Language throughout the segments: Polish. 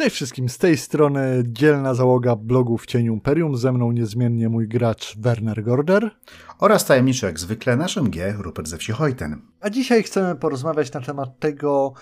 Cześć wszystkim, z tej strony dzielna załoga blogu w cieniu Imperium, ze mną niezmiennie mój gracz Werner Gorder. Oraz tajemniczy jak zwykle naszym G, Rupert ze wsi Hojten. A dzisiaj chcemy porozmawiać na temat tego,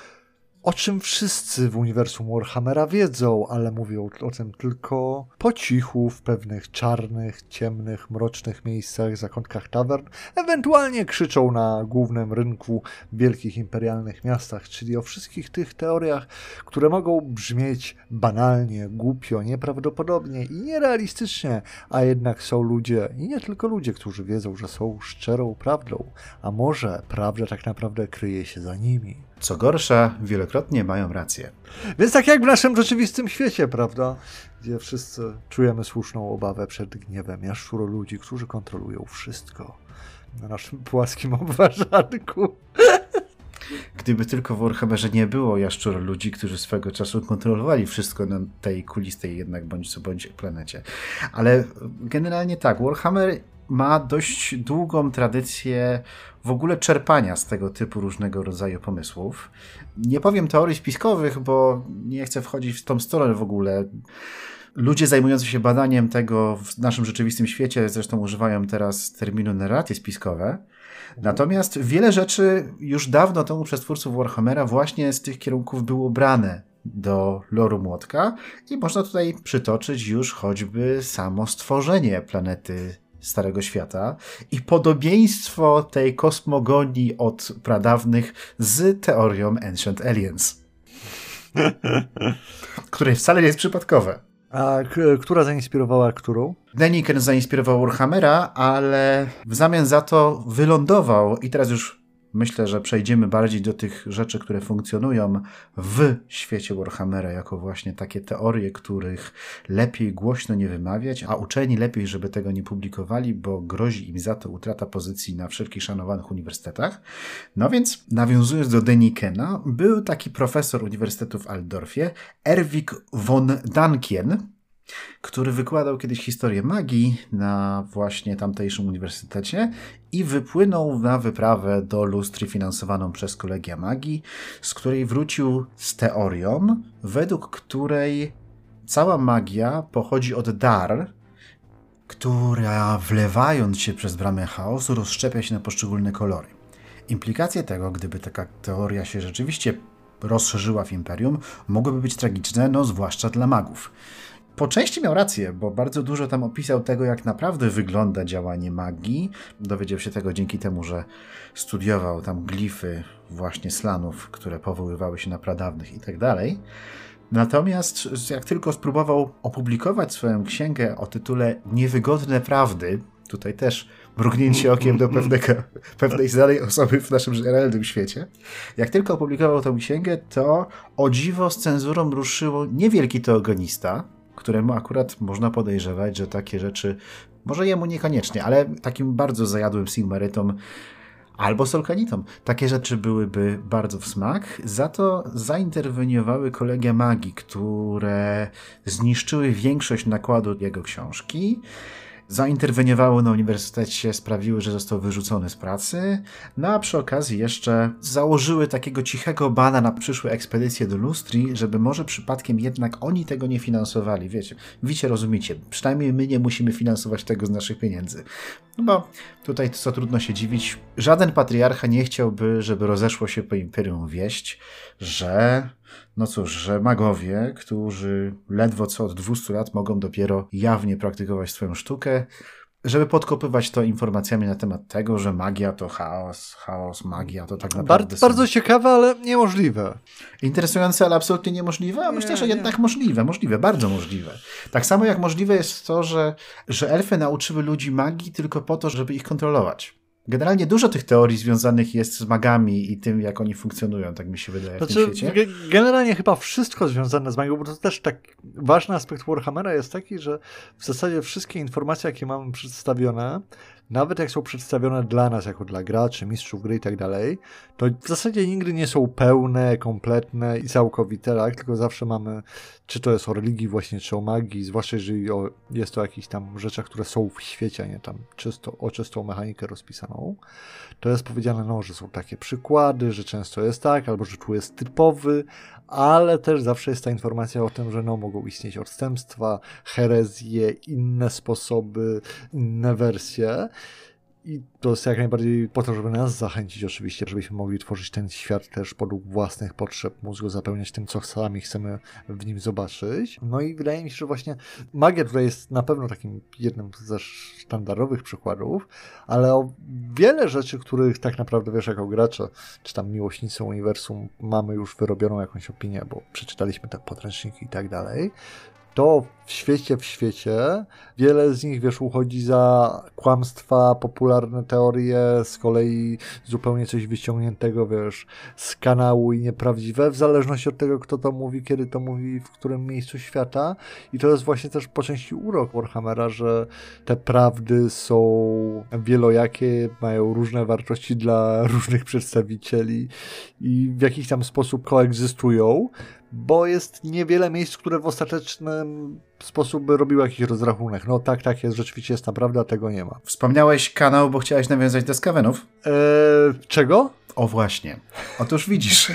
o czym wszyscy w uniwersum Warhammera wiedzą, ale mówią o tym tylko po cichu w pewnych czarnych, ciemnych, mrocznych miejscach, zakątkach tawern, ewentualnie krzyczą na głównym rynku w wielkich imperialnych miastach, czyli o wszystkich tych teoriach, które mogą brzmieć banalnie, głupio, nieprawdopodobnie i nierealistycznie, a jednak są ludzie, i nie tylko ludzie, którzy wiedzą, że są szczerą prawdą, a może prawda tak naprawdę kryje się za nimi. Co gorsza, wielokrotnie mają rację. Więc tak jak w naszym rzeczywistym świecie, prawda? Gdzie wszyscy czujemy słuszną obawę przed gniewem jaszczuro ludzi, którzy kontrolują wszystko na naszym płaskim obwarzanku. Gdyby tylko w Warhammerze nie było jaszczur ludzi, którzy swego czasu kontrolowali wszystko na tej kulistej jednak bądź co bądź planecie. Ale generalnie tak, Warhammer ma dość długą tradycję w ogóle czerpania z tego typu różnego rodzaju pomysłów. Nie powiem teorii spiskowych, bo nie chcę wchodzić w tą stronę w ogóle. Ludzie zajmujący się badaniem tego w naszym rzeczywistym świecie zresztą używają teraz terminu narracje spiskowe. Natomiast wiele rzeczy już dawno temu przez twórców Warhammera właśnie z tych kierunków było brane do loru młotka i można tutaj przytoczyć już choćby samo stworzenie planety Starego Świata i podobieństwo tej kosmogonii od pradawnych z teorią Ancient Aliens. której wcale nie jest przypadkowe. A która zainspirowała którą? Deniken zainspirował Warhammera, ale w zamian za to wylądował i teraz już Myślę, że przejdziemy bardziej do tych rzeczy, które funkcjonują w świecie Warhammera, jako właśnie takie teorie, których lepiej głośno nie wymawiać, a uczeni lepiej, żeby tego nie publikowali, bo grozi im za to utrata pozycji na wszelkich szanowanych uniwersytetach. No więc, nawiązując do Denikena, był taki profesor Uniwersytetu w Aldorfie, Erwik von Dankien, który wykładał kiedyś historię magii na właśnie tamtejszym uniwersytecie i wypłynął na wyprawę do Lustry finansowaną przez Kolegia Magii, z której wrócił z teorią, według której cała magia pochodzi od dar, która wlewając się przez bramę chaosu rozszczepia się na poszczególne kolory. Implikacje tego, gdyby taka teoria się rzeczywiście rozszerzyła w imperium, mogłyby być tragiczne, no zwłaszcza dla magów. Po części miał rację, bo bardzo dużo tam opisał tego, jak naprawdę wygląda działanie magii. Dowiedział się tego dzięki temu, że studiował tam glify właśnie slanów, które powoływały się na pradawnych i tak dalej. Natomiast jak tylko spróbował opublikować swoją księgę o tytule Niewygodne Prawdy, tutaj też mrugnięcie okiem do pewnego, pewnej znanej osoby w naszym realnym świecie. Jak tylko opublikował tę księgę, to o dziwo z cenzurą ruszyło niewielki teogonista, któremu akurat można podejrzewać, że takie rzeczy, może jemu niekoniecznie, ale takim bardzo zajadłym Sigmarytom albo Solkanitom, takie rzeczy byłyby bardzo w smak. Za to zainterweniowały kolegia magii, które zniszczyły większość nakładu jego książki zainterweniowały na uniwersytecie, sprawiły, że został wyrzucony z pracy, no a przy okazji jeszcze założyły takiego cichego bana na przyszłe ekspedycje do Lustri, żeby może przypadkiem jednak oni tego nie finansowali, wiecie, wiecie, rozumiecie, przynajmniej my nie musimy finansować tego z naszych pieniędzy. No bo tutaj co trudno się dziwić, żaden patriarcha nie chciałby, żeby rozeszło się po imperium wieść, że no cóż, że magowie, którzy ledwo co od 200 lat mogą dopiero jawnie praktykować swoją sztukę, żeby podkopywać to informacjami na temat tego, że magia to chaos, chaos, magia to tak naprawdę. Bardzo, bardzo ciekawe, ale niemożliwe. Interesujące, ale absolutnie niemożliwe, a myślę, że nie. jednak możliwe, możliwe, bardzo możliwe. Tak samo jak możliwe jest to, że, że elfy nauczyły ludzi magii tylko po to, żeby ich kontrolować. Generalnie dużo tych teorii związanych jest z magami i tym, jak oni funkcjonują, tak mi się wydaje znaczy, w tym znaczy, świecie. Generalnie chyba wszystko związane z magią, bo to też tak ważny aspekt Warhammera jest taki, że w zasadzie wszystkie informacje, jakie mamy przedstawione, nawet jak są przedstawione dla nas, jako dla graczy, mistrzów gry i tak dalej, to w zasadzie nigdy nie są pełne, kompletne i całkowite, tak? tylko zawsze mamy, czy to jest o religii właśnie, czy o magii, zwłaszcza jeżeli o, jest to o jakichś tam rzeczach, które są w świecie, a nie tam czysto, o czystą mechanikę rozpisaną, to jest powiedziane, no, że są takie przykłady, że często jest tak, albo że tu jest typowy, ale też zawsze jest ta informacja o tym, że no, mogą istnieć odstępstwa, herezje, inne sposoby, inne wersje. I to jest jak najbardziej po to, żeby nas zachęcić oczywiście, żebyśmy mogli tworzyć ten świat też podług własnych potrzeb mózgu, zapełniać tym, co sami chcemy w nim zobaczyć. No i wydaje mi się, że właśnie magia tutaj jest na pewno takim jednym ze sztandarowych przykładów, ale o wiele rzeczy, których tak naprawdę wiesz jako gracze, czy tam miłośnicy uniwersum mamy już wyrobioną jakąś opinię, bo przeczytaliśmy te podręczniki i tak dalej, to w świecie w świecie. Wiele z nich, wiesz, uchodzi za kłamstwa, popularne teorie, z kolei zupełnie coś wyciągniętego, wiesz, z kanału i nieprawdziwe, w zależności od tego, kto to mówi, kiedy to mówi, w którym miejscu świata. I to jest właśnie też po części urok Warhammera, że te prawdy są wielojakie, mają różne wartości dla różnych przedstawicieli i w jakiś tam sposób koegzystują bo jest niewiele miejsc, które w ostatecznym sposób by robiły jakiś rozrachunek. No tak, tak jest, rzeczywiście jest naprawdę, tego nie ma. Wspomniałeś kanał, bo chciałeś nawiązać do skawenów? Eee, czego? O właśnie. Otóż widzisz.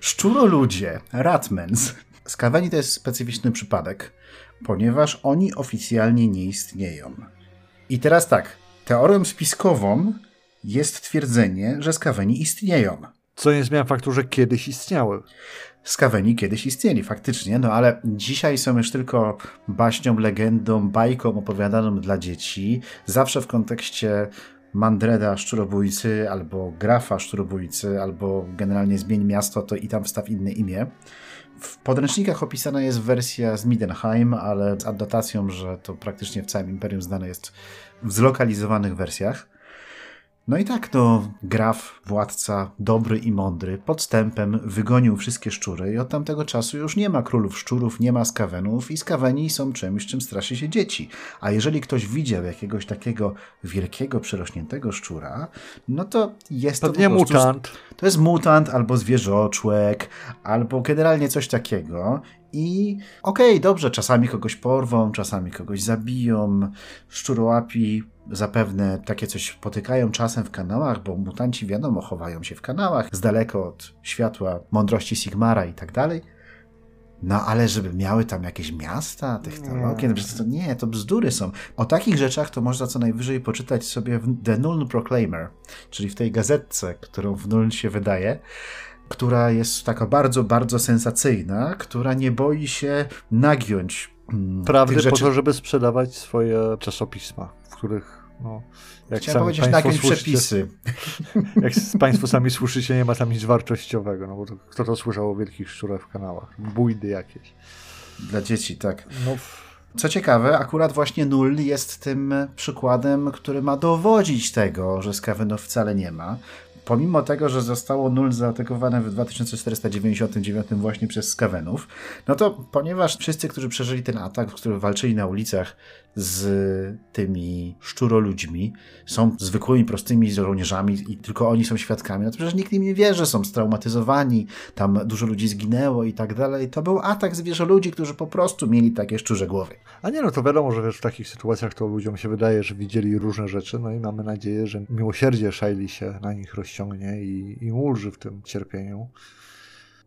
Szczuroludzie, Ratmans. Skaweni to jest specyficzny przypadek, ponieważ oni oficjalnie nie istnieją. I teraz tak, teorią spiskową jest twierdzenie, że skaweni istnieją. Co nie zmienia faktu, że kiedyś istniały. Skaweni kiedyś istnieli, faktycznie, no ale dzisiaj są już tylko baśnią, legendą, bajką opowiadaną dla dzieci, zawsze w kontekście Mandreda szczurobójcy, albo Grafa szczurobójcy, albo generalnie zmień miasto, to i tam wstaw inne imię. W podręcznikach opisana jest wersja z Midenheim, ale z adnotacją, że to praktycznie w całym Imperium znane jest w zlokalizowanych wersjach. No i tak, no, Graf, władca, dobry i mądry, podstępem wygonił wszystkie szczury i od tamtego czasu już nie ma królów szczurów, nie ma skawenów i skaweni są czymś, czym straszy się dzieci. A jeżeli ktoś widział jakiegoś takiego wielkiego, przerośniętego szczura, no to jest Pewnie to po prostu, mutant. To jest mutant albo zwierzoczłek, albo generalnie coś takiego i okej, okay, dobrze, czasami kogoś porwą, czasami kogoś zabiją. Szczurołapi zapewne takie coś potykają czasem w kanałach, bo mutanci wiadomo chowają się w kanałach, z daleko od światła mądrości Sigmara i tak dalej. No ale żeby miały tam jakieś miasta, technologie, nie. To nie, to bzdury są. O takich rzeczach to można co najwyżej poczytać sobie w The Null Proclaimer, czyli w tej gazetce, którą w Null się wydaje która jest taka bardzo, bardzo sensacyjna, która nie boi się nagiąć mm, prawdy po to, żeby sprzedawać swoje czasopisma, w których no, jak Chciałem powiedzieć nagiąć przepisy. Jak Państwo sami słyszycie, nie ma tam nic wartościowego, no bo to, kto to słyszał o wielkich szczurach w kanałach? Bójdy jakieś. Dla dzieci, tak. No, co ciekawe, akurat właśnie Null jest tym przykładem, który ma dowodzić tego, że Skavenów wcale nie ma, pomimo tego, że zostało nul zaatakowane w 2499 właśnie przez Skavenów, no to ponieważ wszyscy, którzy przeżyli ten atak, którzy walczyli na ulicach z tymi szczuroludźmi, są zwykłymi, prostymi żołnierzami i tylko oni są świadkami, no to przecież nikt im nie wierzy, są straumatyzowani, tam dużo ludzi zginęło i tak dalej. To był atak zwierzoludzi, którzy po prostu mieli takie szczurze głowy. A nie, no to wiadomo, że wiesz, w takich sytuacjach to ludziom się wydaje, że widzieli różne rzeczy, no i mamy nadzieję, że miłosierdzie Shaili się na nich rozciągnie i, i ulży w tym cierpieniu.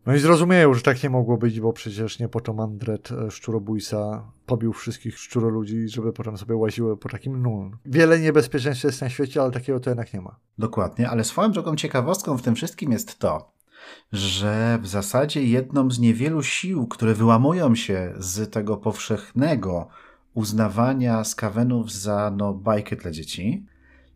No i zrozumieją, że tak nie mogło być, bo przecież nie po to Mandret e, szczurobójca pobił wszystkich szczuroludzi, żeby potem sobie łaziły po takim nul. Wiele niebezpieczeństw jest na świecie, ale takiego to jednak nie ma. Dokładnie, ale swoją drogą ciekawostką w tym wszystkim jest to, że w zasadzie jedną z niewielu sił, które wyłamują się z tego powszechnego uznawania skawenów za no, bajkę dla dzieci,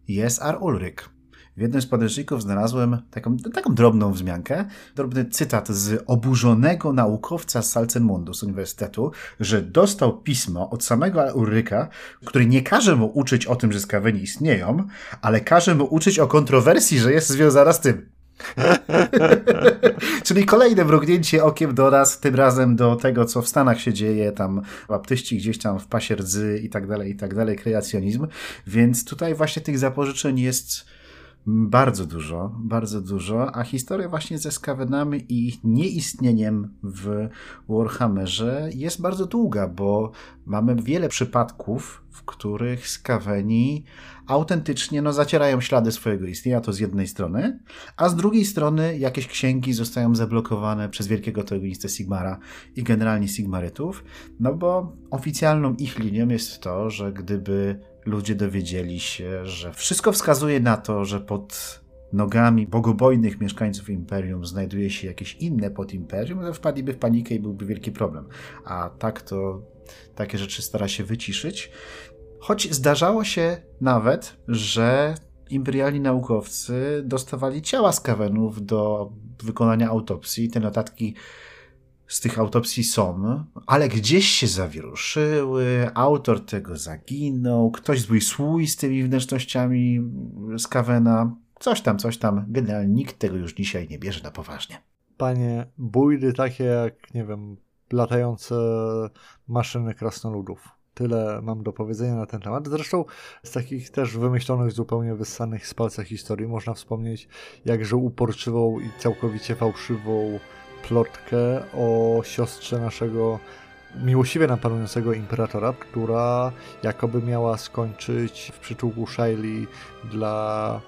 jest Ar Ulryk. W jednym z podręczników znalazłem taką, taką drobną wzmiankę, drobny cytat z oburzonego naukowca z Salzenmundu z Uniwersytetu, że dostał pismo od samego Ulryka, który nie każe mu uczyć o tym, że skaweni istnieją, ale każe mu uczyć o kontrowersji, że jest związana z tym. Czyli kolejne mrugnięcie okiem do nas, tym razem do tego, co w Stanach się dzieje, tam baptyści gdzieś tam w pasie rdzy i tak dalej, i tak dalej, kreacjonizm. Więc tutaj właśnie tych zapożyczeń jest bardzo dużo, bardzo dużo, a historia właśnie ze Skavenami i ich nieistnieniem w Warhammerze jest bardzo długa, bo mamy wiele przypadków, w których Skaveni autentycznie no, zacierają ślady swojego istnienia, to z jednej strony, a z drugiej strony jakieś księgi zostają zablokowane przez wielkiego teogonistę Sigmara i generalnie Sigmarytów, no bo oficjalną ich linią jest to, że gdyby ludzie dowiedzieli się, że wszystko wskazuje na to, że pod nogami bogobojnych mieszkańców imperium znajduje się jakieś inne imperium, to wpadliby w panikę i byłby wielki problem. A tak to takie rzeczy stara się wyciszyć. Choć zdarzało się nawet, że imperialni naukowcy dostawali ciała skawenów do wykonania autopsji. Te notatki z tych autopsji są, ale gdzieś się zawieruszyły, autor tego zaginął, ktoś zły słój z tymi wnętrznościami Skawena, coś tam, coś tam. Generalnie nikt tego już dzisiaj nie bierze na poważnie. Panie, bójdy takie jak, nie wiem, latające maszyny krasnoludów. Tyle mam do powiedzenia na ten temat. Zresztą z takich też wymyślonych, zupełnie wyssanych z palca historii można wspomnieć jakże uporczywą i całkowicie fałszywą plotkę o siostrze naszego miłościwie napanującego imperatora, która jakoby miała skończyć w przyczółku Shaili dla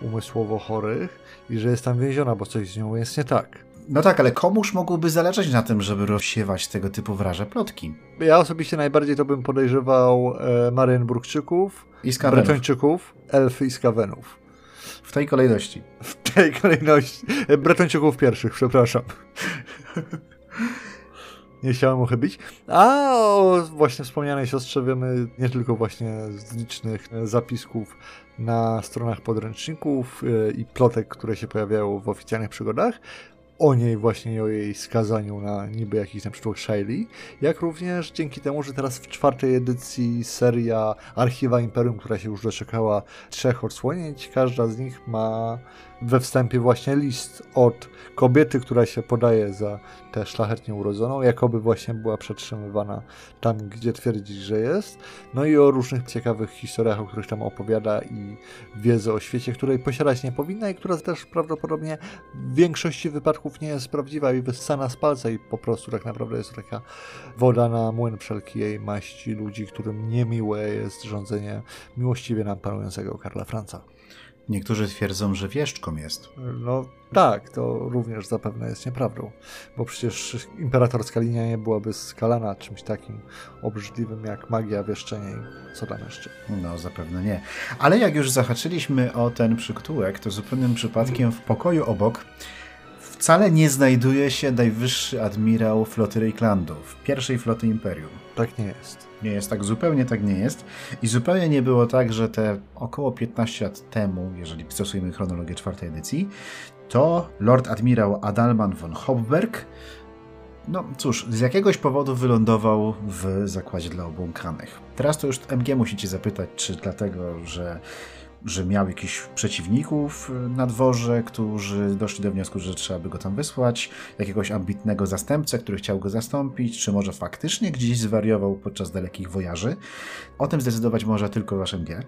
umysłowo chorych i że jest tam więziona, bo coś z nią jest nie tak. No tak, ale komuż mogłoby zależeć na tym, żeby rozsiewać tego typu wraże plotki? Ja osobiście najbardziej to bym podejrzewał e, Marienburgczyków, I Bretończyków, Elfy i Skawenów. W tej kolejności. W tej kolejności. Bretończyków pierwszych, przepraszam. nie chciałem uchybić. A o właśnie wspomnianej siostrze wiemy nie tylko właśnie z licznych zapisków na stronach podręczników e, i plotek, które się pojawiają w oficjalnych przygodach, o niej właśnie o jej skazaniu na niby jakiś na przykład jak również dzięki temu, że teraz w czwartej edycji seria Archiwa Imperium, która się już doczekała trzech odsłonięć, każda z nich ma we wstępie właśnie list od kobiety, która się podaje za tę szlachetnie urodzoną, jakoby właśnie była przetrzymywana tam, gdzie twierdzi, że jest. No i o różnych ciekawych historiach, o których tam opowiada i wiedzę o świecie, której posiadać nie powinna i która też prawdopodobnie w większości wypadków nie jest prawdziwa i wyssana z palca i po prostu tak naprawdę jest taka woda na młyn wszelkiej maści ludzi, którym niemiłe jest rządzenie miłościwie nam panującego Karla Franca. Niektórzy twierdzą, że wieszczką jest. No tak, to również zapewne jest nieprawdą, bo przecież imperatorska linia nie byłaby skalana czymś takim obrzydliwym jak magia, wieszczenie i co tam jeszcze. No zapewne nie. Ale jak już zahaczyliśmy o ten przyktułek, to zupełnym przypadkiem w pokoju obok wcale nie znajduje się najwyższy admirał floty Reiklandów, pierwszej floty Imperium. Tak nie jest. Nie jest tak, zupełnie tak nie jest. I zupełnie nie było tak, że te około 15 lat temu, jeżeli stosujemy chronologię czwartej edycji, to Lord Admirał Adalman von Hopberg no cóż, z jakiegoś powodu wylądował w zakładzie dla obłąkanych. Teraz to już MG musicie zapytać, czy dlatego, że że miał jakichś przeciwników y, na dworze, którzy doszli do wniosku, że trzeba by go tam wysłać, jakiegoś ambitnego zastępcę, który chciał go zastąpić, czy może faktycznie gdzieś zwariował podczas dalekich wojaży. O tym zdecydować może tylko wasz MG.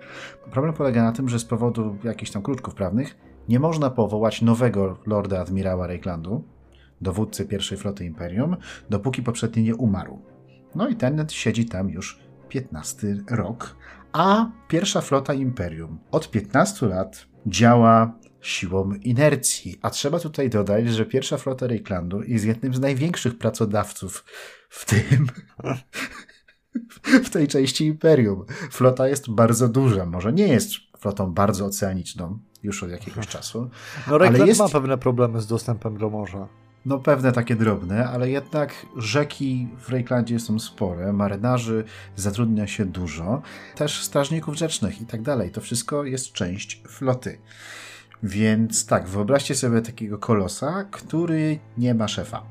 Problem polega na tym, że z powodu jakichś tam kruczków prawnych nie można powołać nowego lorda admirała Reiklandu, dowódcy pierwszej floty Imperium, dopóki poprzedni nie umarł. No i ten siedzi tam już 15 rok, a pierwsza flota Imperium od 15 lat działa siłą inercji. A trzeba tutaj dodać, że pierwsza flota Reiklandu jest jednym z największych pracodawców w tym. w tej części Imperium. Flota jest bardzo duża. Może nie jest flotą bardzo oceaniczną już od jakiegoś czasu. No jest... ma pewne problemy z dostępem do morza. No pewne takie drobne, ale jednak rzeki w Reiklandzie są spore, marynarzy zatrudnia się dużo, też strażników rzecznych i tak dalej. To wszystko jest część floty. Więc tak, wyobraźcie sobie takiego kolosa, który nie ma szefa.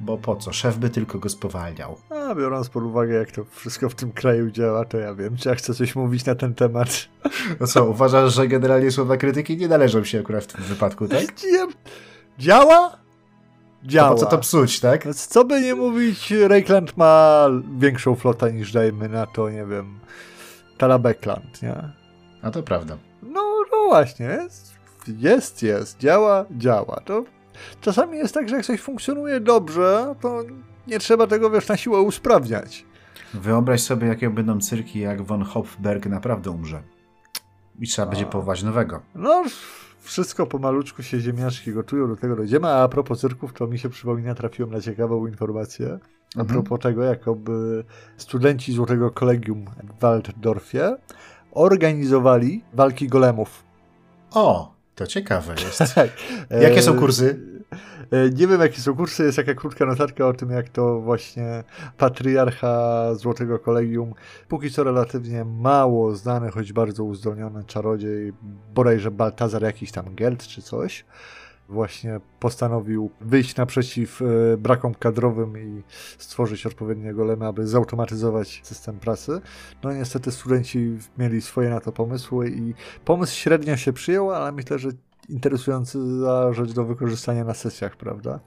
bo po co? Szef by tylko go spowalniał. A biorąc pod uwagę, jak to wszystko w tym kraju działa, to ja wiem, czy ja chcę coś mówić na ten temat. No co, uważasz, że generalnie słowa krytyki nie należą się akurat w tym wypadku, tak? Działa? Działa. To po co to psuć, tak? Co by nie mówić, Reikland ma większą flotę niż dajmy na to, nie wiem, Talabekland, nie? A to prawda. No, no właśnie, jest, jest, jest, działa, działa. To czasami jest tak, że jak coś funkcjonuje dobrze, to nie trzeba tego, wiesz, na siłę usprawniać. Wyobraź sobie, jakie będą cyrki, jak von Hopfberg naprawdę umrze. I trzeba A. będzie powołać nowego. No, wszystko pomaluczku się ziemniaczki gotują, do tego dojdziemy. A, a propos cyrków, to mi się przypomina, trafiłem na ciekawą informację. A mhm. propos tego, jakoby studenci Złotego Kolegium w Waldorfie organizowali walki golemów. O, to ciekawe jest. Tak. Jakie są kursy? E, nie wiem, jakie są kursy, jest taka krótka notatka o tym, jak to właśnie patriarcha Złotego Kolegium, póki co relatywnie mało znany, choć bardzo uzdolniony czarodziej, bodajże Baltazar jakiś tam Geld czy coś, właśnie postanowił wyjść naprzeciw e, brakom kadrowym i stworzyć odpowiednie golemy, aby zautomatyzować system prasy. No niestety studenci mieli swoje na to pomysły i pomysł średnio się przyjął, ale myślę, że interesująca rzecz do wykorzystania na sesjach, prawda?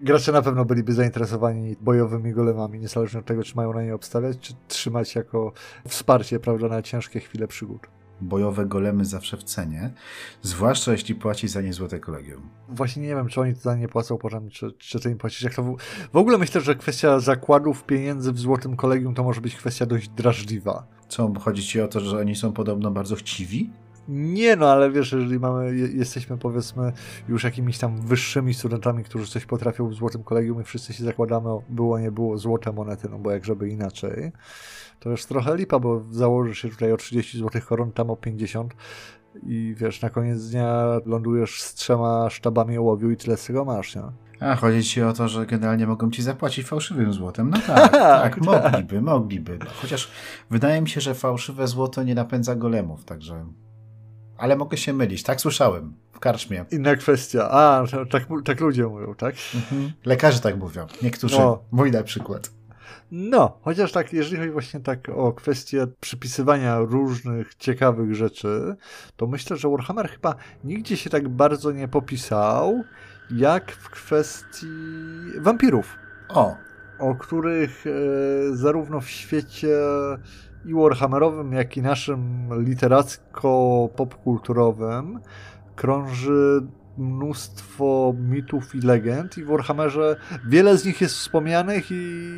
Gracze na pewno byliby zainteresowani bojowymi golemami, niezależnie od tego, czy mają na nie obstawiać, czy trzymać jako wsparcie, prawda, na ciężkie chwile przygód. Bojowe golemy zawsze w cenie, zwłaszcza jeśli płaci za nie złote kolegium. Właśnie nie wiem, czy oni za nie płacą czy, czy ty im płacisz. Jak to w... w ogóle myślę, że kwestia zakładów pieniędzy w złotym kolegium to może być kwestia dość drażliwa. Co, chodzi ci o to, że oni są podobno bardzo chciwi? Nie no, ale wiesz, jeżeli mamy, jesteśmy powiedzmy już jakimiś tam wyższymi studentami, którzy coś potrafią w złotym kolegium i wszyscy się zakładamy, było nie było złote monety, no bo jak żeby inaczej, to już trochę lipa, bo założysz się tutaj o 30 złotych koron, tam o 50 i wiesz, na koniec dnia lądujesz z trzema sztabami ołowiu i tyle z tego masz, nie? A, chodzi ci o to, że generalnie mogą ci zapłacić fałszywym złotem. No tak, tak, mogliby, mogliby. No, chociaż wydaje mi się, że fałszywe złoto nie napędza golemów, także ale mogę się mylić, tak słyszałem w karczmie. Inna kwestia. A, tak, tak ludzie mówią, tak? Mhm. Lekarze tak mówią, niektórzy. No. Mój na przykład. No, chociaż tak, jeżeli chodzi właśnie tak o kwestię przypisywania różnych ciekawych rzeczy, to myślę, że Warhammer chyba nigdzie się tak bardzo nie popisał, jak w kwestii wampirów. O. O których e, zarówno w świecie i Warhammerowym, jak i naszym literacko-popkulturowym krąży mnóstwo mitów i legend i w Warhammerze wiele z nich jest wspomnianych i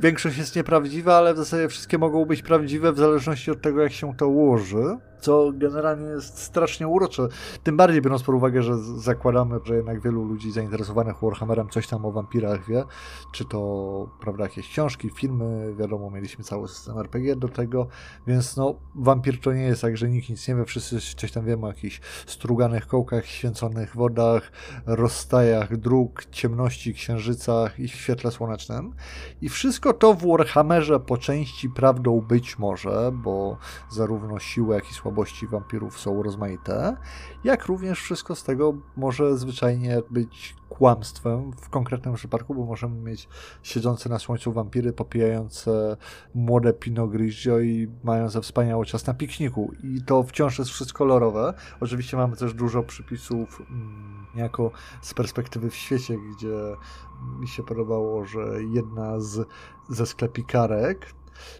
większość jest nieprawdziwa, ale w zasadzie wszystkie mogą być prawdziwe w zależności od tego, jak się to ułoży co generalnie jest strasznie urocze. Tym bardziej biorąc pod uwagę, że zakładamy, że jednak wielu ludzi zainteresowanych Warhammerem coś tam o wampirach wie, czy to prawda, jakieś książki, filmy, wiadomo, mieliśmy cały system RPG do tego, więc no, wampir to nie jest tak, że nikt nic nie wie, wszyscy coś tam wiemy o jakichś struganych kołkach, święconych wodach, rozstajach dróg, ciemności, księżycach i świetle słonecznym. I wszystko to w Warhammerze po części prawdą być może, bo zarówno siłę, jak i słabość słabości wampirów są rozmaite, jak również wszystko z tego może zwyczajnie być kłamstwem w konkretnym przypadku, bo możemy mieć siedzące na słońcu wampiry, popijające młode Pinot i mające wspaniały czas na pikniku. I to wciąż jest wszystko kolorowe. Oczywiście mamy też dużo przypisów mm, niejako z perspektywy w świecie, gdzie mi się podobało, że jedna z, ze sklepikarek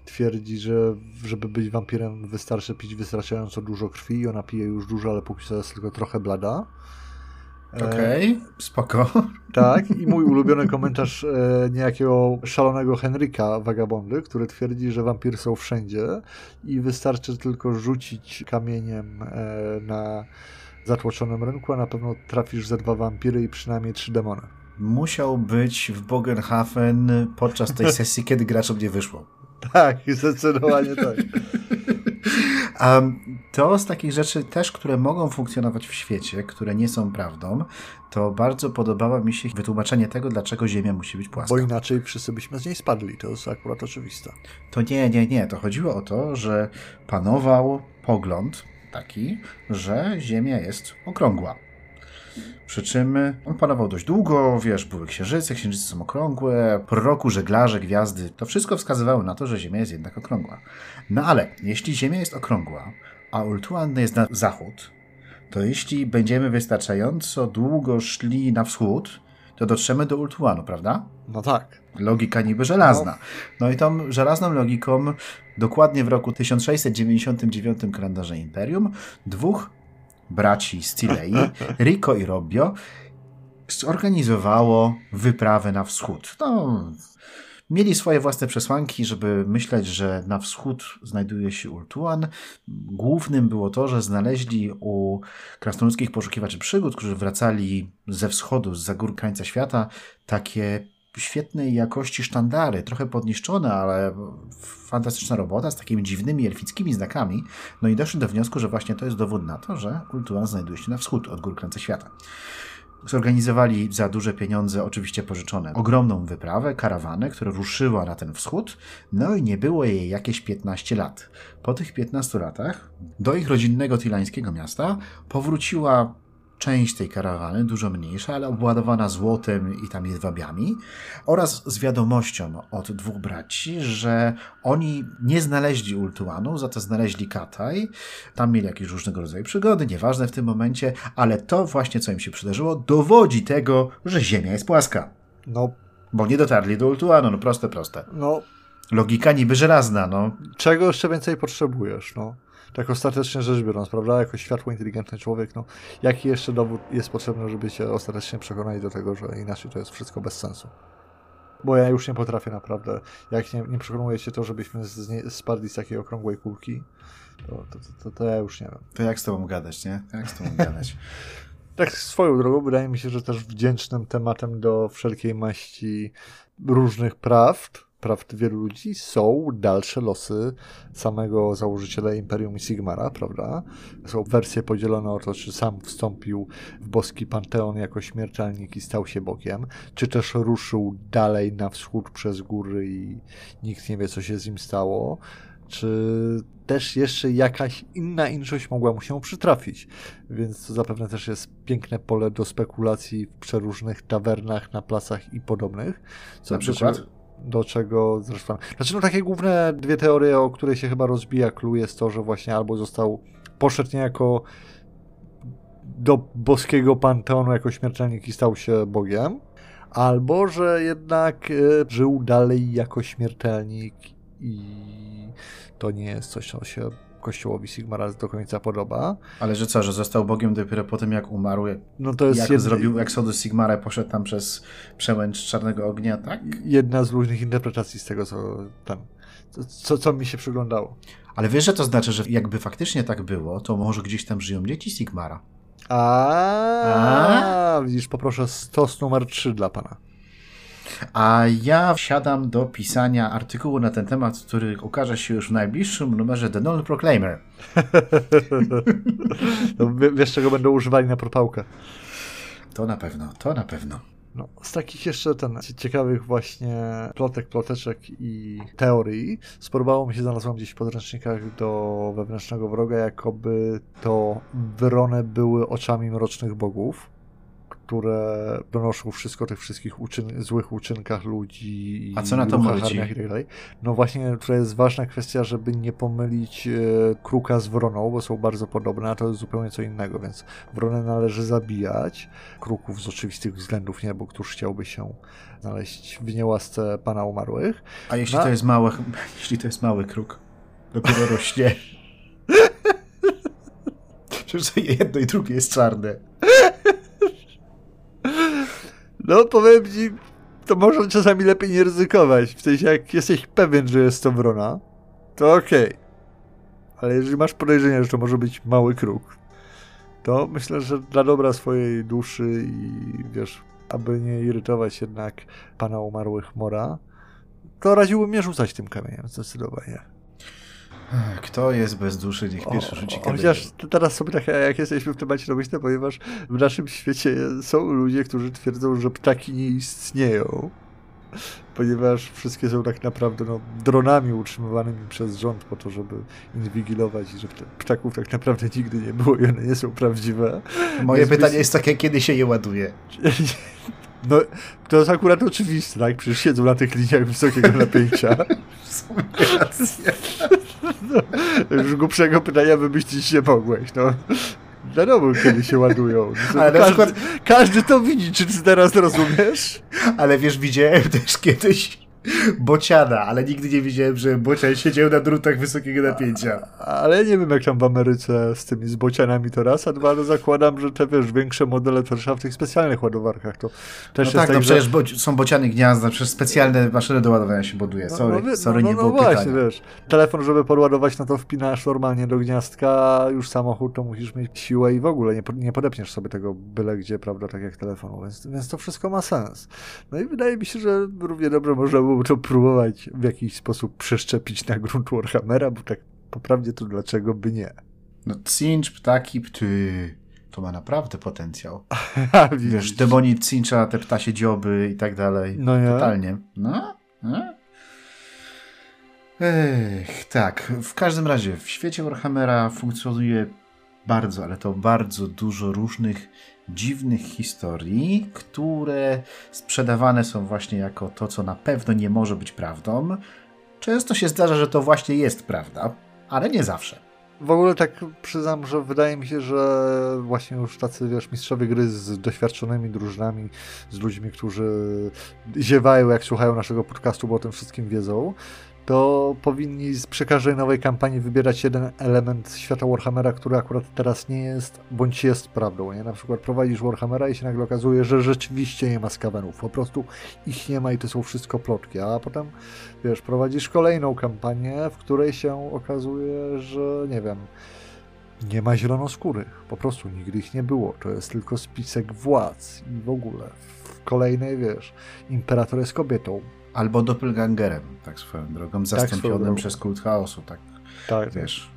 twierdzi, że żeby być wampirem wystarczy pić wystarczająco dużo krwi i ona pije już dużo, ale póki co jest tylko trochę blada. E, Okej, okay, spoko. Tak, i mój ulubiony komentarz e, niejakiego szalonego Henryka Vagabondy, który twierdzi, że wampiry są wszędzie i wystarczy tylko rzucić kamieniem e, na zatłoczonym rynku, a na pewno trafisz ze dwa wampiry i przynajmniej trzy demony. Musiał być w Bogenhafen podczas tej sesji, kiedy graczom nie wyszło. Tak, zdecydowanie tak. Um, to z takich rzeczy też, które mogą funkcjonować w świecie, które nie są prawdą, to bardzo podobało mi się wytłumaczenie tego, dlaczego Ziemia musi być płaska. Bo inaczej wszyscy byśmy z niej spadli, to jest akurat oczywiste. To nie, nie, nie. To chodziło o to, że panował pogląd taki, że Ziemia jest okrągła. Przy czym on panował dość długo, wiesz, były księżyce, księżyce są okrągłe, proroku, żeglarze, gwiazdy. To wszystko wskazywało na to, że Ziemia jest jednak okrągła. No ale jeśli Ziemia jest okrągła, a Ultuan jest na zachód, to jeśli będziemy wystarczająco długo szli na wschód, to dotrzemy do Ultuanu, prawda? No tak. Logika niby żelazna. No i tą żelazną logiką dokładnie w roku 1699 kalendarza Imperium dwóch braci z Cilei, Rico i Robbio, zorganizowało wyprawę na wschód. No, mieli swoje własne przesłanki, żeby myśleć, że na wschód znajduje się Ultuan. Głównym było to, że znaleźli u krasnoludzkich poszukiwaczy przygód, którzy wracali ze wschodu, z gór krańca świata, takie świetnej jakości sztandary, trochę podniszczone, ale fantastyczna robota z takimi dziwnymi elfickimi znakami. No i doszli do wniosku, że właśnie to jest dowód na to, że Ultuan znajduje się na wschód od gór krańca świata. Zorganizowali za duże pieniądze, oczywiście pożyczone, ogromną wyprawę, karawanę, która ruszyła na ten wschód, no i nie było jej jakieś 15 lat. Po tych 15 latach do ich rodzinnego tilańskiego miasta powróciła część tej karawany, dużo mniejsza, ale obładowana złotem i tam jedwabiami, oraz z wiadomością od dwóch braci, że oni nie znaleźli Ultuanu, za to znaleźli Kataj. Tam mieli jakieś różnego rodzaju przygody, nieważne w tym momencie, ale to właśnie, co im się przydarzyło, dowodzi tego, że Ziemia jest płaska. No. Bo nie dotarli do Ultuanu, no proste, proste. No. Logika niby żelazna, no. Czego jeszcze więcej potrzebujesz, no? Tak ostatecznie rzecz biorąc, prawda, jako światło inteligentny człowiek, no jaki jeszcze dowód jest potrzebny, żeby się ostatecznie przekonali do tego, że inaczej to jest wszystko bez sensu. Bo ja już nie potrafię naprawdę, jak nie, nie przekonuje się to, żebyśmy z, nie, spadli z takiej okrągłej kulki, to, to, to, to, ja już nie wiem. To jak z tobą gadać, nie? Jak z tobą gadać? tak swoją drogą, wydaje mi się, że też wdzięcznym tematem do wszelkiej maści różnych prawd, prawd wielu ludzi są dalsze losy samego założyciela Imperium i Sigmara, prawda? Są wersje podzielone o to, czy sam wstąpił w boski panteon jako śmiertelnik i stał się Bogiem, czy też ruszył dalej na wschód przez góry i nikt nie wie, co się z nim stało, czy też jeszcze jakaś inna inszość mogła mu się przytrafić. Więc to zapewne też jest piękne pole do spekulacji w przeróżnych tawernach, na placach i podobnych. Co na przykład? Do czego zresztą. Znaczy, no takie główne dwie teorie, o której się chyba rozbija clue jest to, że właśnie albo został poszedł niejako do boskiego panteonu jako śmiertelnik i stał się Bogiem, albo że jednak y, żył dalej jako śmiertelnik i to nie jest coś, co się kościołowi Sigmara do końca podoba. Ale że co, że został Bogiem dopiero po tym, jak umarł? No to jest jak jedna... zrobił Exodus Sigmara, poszedł tam przez przełęcz Czarnego Ognia, tak? Jedna z różnych interpretacji z tego, co tam, co, co mi się przyglądało. Ale wiesz, że to znaczy, że jakby faktycznie tak było, to może gdzieś tam żyją dzieci Sigmara. A? widzisz, poproszę stos numer 3 dla pana. A ja wsiadam do pisania artykułu na ten temat, który ukaże się już w najbliższym numerze The Non Proclaimer. no, wiesz, czego będą używali na propałkę. To na pewno, to na pewno. No, z takich jeszcze ten ciekawych właśnie plotek, ploteczek i teorii spodobało mi się, znalazłem gdzieś w podręcznikach do wewnętrznego wroga, jakoby to wyrone były oczami mrocznych bogów które donoszą wszystko o tych wszystkich uczyn złych uczynkach ludzi i A co na to chodzi? I tak dalej. No właśnie, tutaj jest ważna kwestia, żeby nie pomylić e, kruka z wroną, bo są bardzo podobne, a to jest zupełnie co innego, więc wronę należy zabijać, kruków z oczywistych względów nie, bo któż chciałby się znaleźć w niełasce pana umarłych. A jeśli no. to jest mały, jeśli to jest mały kruk, dopiero rośnie. Przecież jedno i drugie jest czarne. No, powiem ci, to może czasami lepiej nie ryzykować. W sensie, jak jesteś pewien, że jest to wrona, to okej. Okay. Ale jeżeli masz podejrzenie, że to może być mały kruk, to myślę, że dla dobra swojej duszy i wiesz, aby nie irytować jednak pana umarłych Mora, to radziłbym nie rzucać tym kamieniem, zdecydowanie. Kto jest bez duszy, niech pierwszy rzuci kamień. Chociaż teraz sobie tak, jak jesteśmy w temacie domyślne, ponieważ w naszym świecie są ludzie, którzy twierdzą, że ptaki nie istnieją. ponieważ wszystkie są tak naprawdę no, dronami utrzymywanymi przez rząd po to, żeby inwigilować i że ptaków tak naprawdę nigdy nie było i one nie są prawdziwe. Moje Więc pytanie jest takie, kiedy się je ładuje? No, to jest akurat oczywiste, tak? Przecież siedzą na tych liniach wysokiego napięcia. no, już głupszego pytania wymyślić nie mogłeś, no. Wiadomo, kiedy się ładują. Ale każdy, przykład... każdy to widzi, czy ty teraz rozumiesz? Ale wiesz, widziałem też kiedyś bociana, ale nigdy nie widziałem, że bocian siedział na drutach wysokiego napięcia. A, ale nie wiem, jak tam w Ameryce z tymi z bocianami to raz, a dwa, ale zakładam, że te, wiesz, większe modele to trzeba w tych specjalnych ładowarkach, to też no tak, tak, no przecież bo są bociany gniazda, przecież specjalne maszyny do ładowania się buduje, no, sorry, no, sorry, no, nie no, było no właśnie, wiesz, telefon, żeby podładować, no to wpinasz normalnie do gniazdka, a już samochód to musisz mieć siłę i w ogóle nie, nie podepniesz sobie tego byle gdzie, prawda, tak jak telefonu, więc, więc to wszystko ma sens. No i wydaje mi się, że równie dobrze można było byłoby to próbować w jakiś sposób przeszczepić na grunt Warhammera, bo tak poprawdzie to dlaczego by nie? No cinch, ptaki, pty, to ma naprawdę potencjał. Wiesz, demoni cincha, te ptasie dzioby i tak dalej. No ja. Totalnie. No, no. Ech, tak. W każdym razie w świecie Warhammera funkcjonuje bardzo, ale to bardzo dużo różnych dziwnych historii, które sprzedawane są właśnie jako to, co na pewno nie może być prawdą. Często się zdarza, że to właśnie jest prawda, ale nie zawsze. W ogóle tak przyznam, że wydaje mi się, że właśnie już tacy, wiesz, mistrzowie gry z doświadczonymi drużynami, z ludźmi, którzy ziewają, jak słuchają naszego podcastu, bo o tym wszystkim wiedzą, to powinni przy każdej nowej kampanii wybierać jeden element świata Warhammera, który akurat teraz nie jest, bądź jest prawdą. Nie? Na przykład prowadzisz Warhammera i się nagle okazuje, że rzeczywiście nie ma skawenów. Po prostu ich nie ma i to są wszystko plotki. A potem, wiesz, prowadzisz kolejną kampanię, w której się okazuje, że nie wiem, nie ma zielonoskórych. Po prostu nigdy ich nie było. To jest tylko spisek władz i w ogóle. W kolejnej, wiesz, imperator jest kobietą Albo doppelgangerem, tak swoją drogą, tak zastąpionym tak przez kult chaosu, tak, tak wiesz.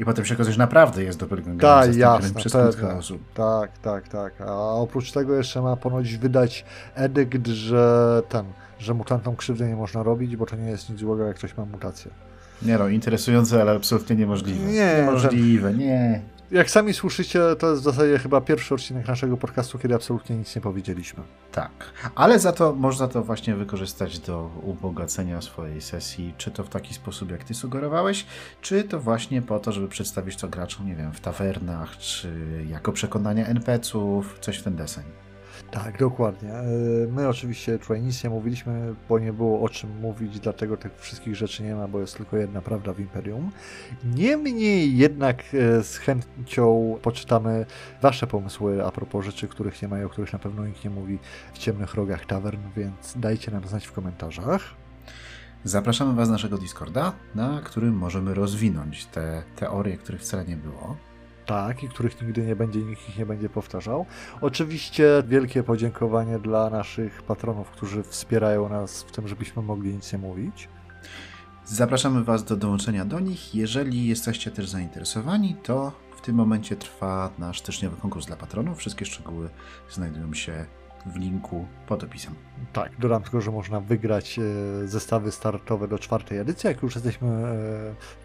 I potem się okazuje, że naprawdę jest doppelgangerem tak, zastąpionym jasne, przez kult chaosu. Tak, tak, tak. A oprócz tego jeszcze ma ponoć wydać edykt, że ten, że mutantom krzywdy nie można robić, bo to nie jest nic złego, jak ktoś ma mutację. Nie no, interesujące, ale absolutnie niemożliwe. Nie, niemożliwe, nie jak sami słyszycie, to jest w zasadzie chyba pierwszy odcinek naszego podcastu, kiedy absolutnie nic nie powiedzieliśmy. Tak, ale za to można to właśnie wykorzystać do ubogacenia swojej sesji, czy to w taki sposób, jak ty sugerowałeś, czy to właśnie po to, żeby przedstawić to graczom, nie wiem, w tawernach, czy jako przekonania NPC-ów, coś w ten deseń. Tak, dokładnie. E, my oczywiście tutaj nic nie mówiliśmy, bo nie było o czym mówić, dlatego tych wszystkich rzeczy nie ma, bo jest tylko jedna prawda w Imperium. Niemniej jednak e, z chęcią poczytamy Wasze pomysły a propos rzeczy, których nie ma i o których na pewno nikt nie mówi w ciemnych rogach tavern, więc dajcie nam znać w komentarzach. Zapraszamy Was na naszego Discorda, na którym możemy rozwinąć te teorie, których wcale nie było. Tak, i których nigdy nie będzie, nikt ich nie będzie powtarzał. Oczywiście wielkie podziękowanie dla naszych patronów, którzy wspierają nas w tym, żebyśmy mogli nic nie mówić. Zapraszamy Was do dołączenia do nich. Jeżeli jesteście też zainteresowani, to w tym momencie trwa nasz styczniowy konkurs dla patronów. Wszystkie szczegóły znajdują się w linku pod opisem. Tak, dodam tylko, że można wygrać e, zestawy startowe do czwartej edycji. Jak już jesteśmy e,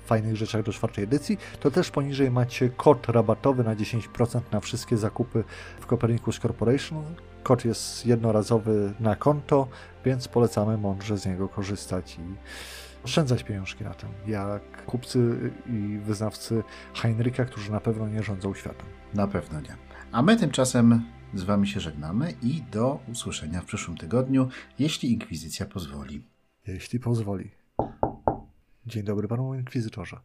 w fajnych rzeczach do czwartej edycji, to też poniżej macie kod rabatowy na 10% na wszystkie zakupy w Copernicus Corporation. Kod jest jednorazowy na konto, więc polecamy mądrze z niego korzystać i oszczędzać pieniążki na tym, jak kupcy i wyznawcy Heinricha, którzy na pewno nie rządzą światem. Na pewno nie. A my tymczasem z Wami się żegnamy i do usłyszenia w przyszłym tygodniu, jeśli Inkwizycja pozwoli. Jeśli pozwoli. Dzień dobry panu Inkwizytorze.